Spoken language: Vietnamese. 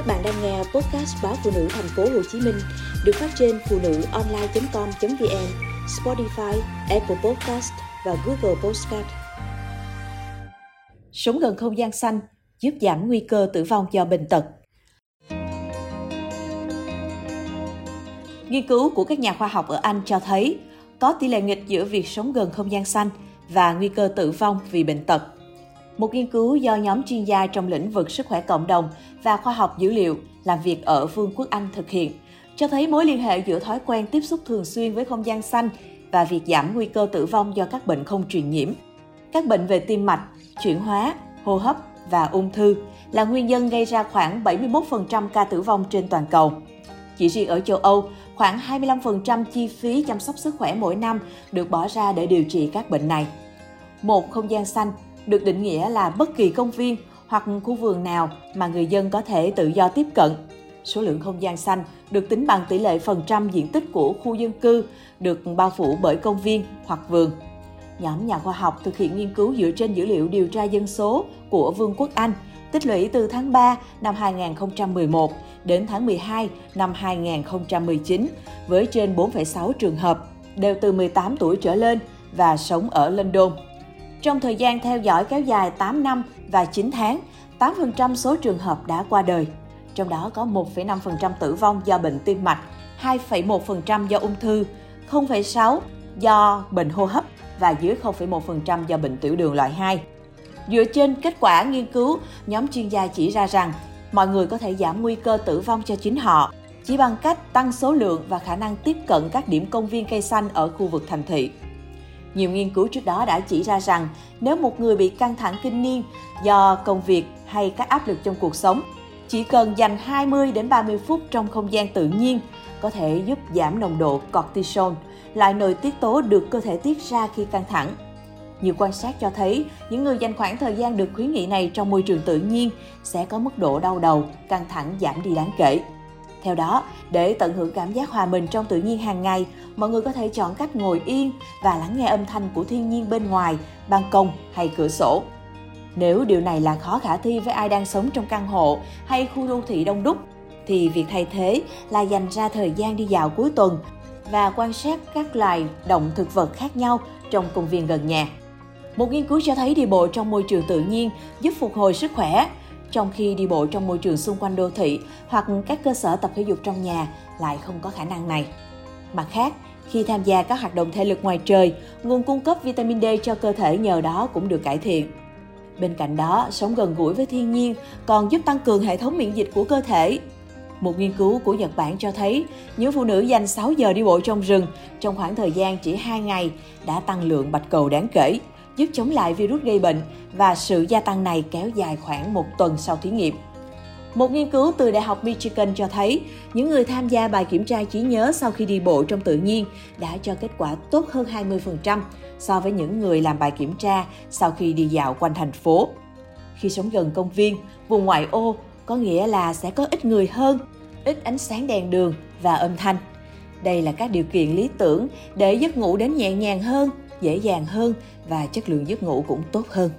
Các bạn đang nghe podcast báo phụ nữ thành phố Hồ Chí Minh được phát trên phụ nữ online.com.vn, Spotify, Apple Podcast và Google Podcast. Sống gần không gian xanh giúp giảm nguy cơ tử vong do bệnh tật. Nghiên cứu của các nhà khoa học ở Anh cho thấy có tỷ lệ nghịch giữa việc sống gần không gian xanh và nguy cơ tử vong vì bệnh tật. Một nghiên cứu do nhóm chuyên gia trong lĩnh vực sức khỏe cộng đồng và khoa học dữ liệu làm việc ở Vương quốc Anh thực hiện, cho thấy mối liên hệ giữa thói quen tiếp xúc thường xuyên với không gian xanh và việc giảm nguy cơ tử vong do các bệnh không truyền nhiễm. Các bệnh về tim mạch, chuyển hóa, hô hấp và ung thư là nguyên nhân gây ra khoảng 71% ca tử vong trên toàn cầu. Chỉ riêng ở châu Âu, khoảng 25% chi phí chăm sóc sức khỏe mỗi năm được bỏ ra để điều trị các bệnh này. Một không gian xanh được định nghĩa là bất kỳ công viên hoặc khu vườn nào mà người dân có thể tự do tiếp cận. Số lượng không gian xanh được tính bằng tỷ lệ phần trăm diện tích của khu dân cư được bao phủ bởi công viên hoặc vườn. Nhóm nhà khoa học thực hiện nghiên cứu dựa trên dữ liệu điều tra dân số của Vương quốc Anh tích lũy từ tháng 3 năm 2011 đến tháng 12 năm 2019 với trên 4,6 trường hợp đều từ 18 tuổi trở lên và sống ở London. Trong thời gian theo dõi kéo dài 8 năm và 9 tháng, 8% số trường hợp đã qua đời. Trong đó có 1,5% tử vong do bệnh tim mạch, 2,1% do ung thư, 0,6% do bệnh hô hấp và dưới 0,1% do bệnh tiểu đường loại 2. Dựa trên kết quả nghiên cứu, nhóm chuyên gia chỉ ra rằng mọi người có thể giảm nguy cơ tử vong cho chính họ chỉ bằng cách tăng số lượng và khả năng tiếp cận các điểm công viên cây xanh ở khu vực thành thị. Nhiều nghiên cứu trước đó đã chỉ ra rằng nếu một người bị căng thẳng kinh niên do công việc hay các áp lực trong cuộc sống, chỉ cần dành 20 đến 30 phút trong không gian tự nhiên có thể giúp giảm nồng độ cortisol, loại nội tiết tố được cơ thể tiết ra khi căng thẳng. Nhiều quan sát cho thấy những người dành khoảng thời gian được khuyến nghị này trong môi trường tự nhiên sẽ có mức độ đau đầu, căng thẳng giảm đi đáng kể. Theo đó, để tận hưởng cảm giác hòa mình trong tự nhiên hàng ngày, mọi người có thể chọn cách ngồi yên và lắng nghe âm thanh của thiên nhiên bên ngoài, ban công hay cửa sổ. Nếu điều này là khó khả thi với ai đang sống trong căn hộ hay khu đô thị đông đúc, thì việc thay thế là dành ra thời gian đi dạo cuối tuần và quan sát các loài động thực vật khác nhau trong công viên gần nhà. Một nghiên cứu cho thấy đi bộ trong môi trường tự nhiên giúp phục hồi sức khỏe, trong khi đi bộ trong môi trường xung quanh đô thị hoặc các cơ sở tập thể dục trong nhà lại không có khả năng này. Mặt khác, khi tham gia các hoạt động thể lực ngoài trời, nguồn cung cấp vitamin D cho cơ thể nhờ đó cũng được cải thiện. Bên cạnh đó, sống gần gũi với thiên nhiên còn giúp tăng cường hệ thống miễn dịch của cơ thể. Một nghiên cứu của Nhật Bản cho thấy, những phụ nữ dành 6 giờ đi bộ trong rừng trong khoảng thời gian chỉ 2 ngày đã tăng lượng bạch cầu đáng kể, giúp chống lại virus gây bệnh và sự gia tăng này kéo dài khoảng một tuần sau thí nghiệm. Một nghiên cứu từ Đại học Michigan cho thấy, những người tham gia bài kiểm tra trí nhớ sau khi đi bộ trong tự nhiên đã cho kết quả tốt hơn 20% so với những người làm bài kiểm tra sau khi đi dạo quanh thành phố. Khi sống gần công viên, vùng ngoại ô có nghĩa là sẽ có ít người hơn, ít ánh sáng đèn đường và âm thanh. Đây là các điều kiện lý tưởng để giấc ngủ đến nhẹ nhàng hơn, dễ dàng hơn và chất lượng giấc ngủ cũng tốt hơn.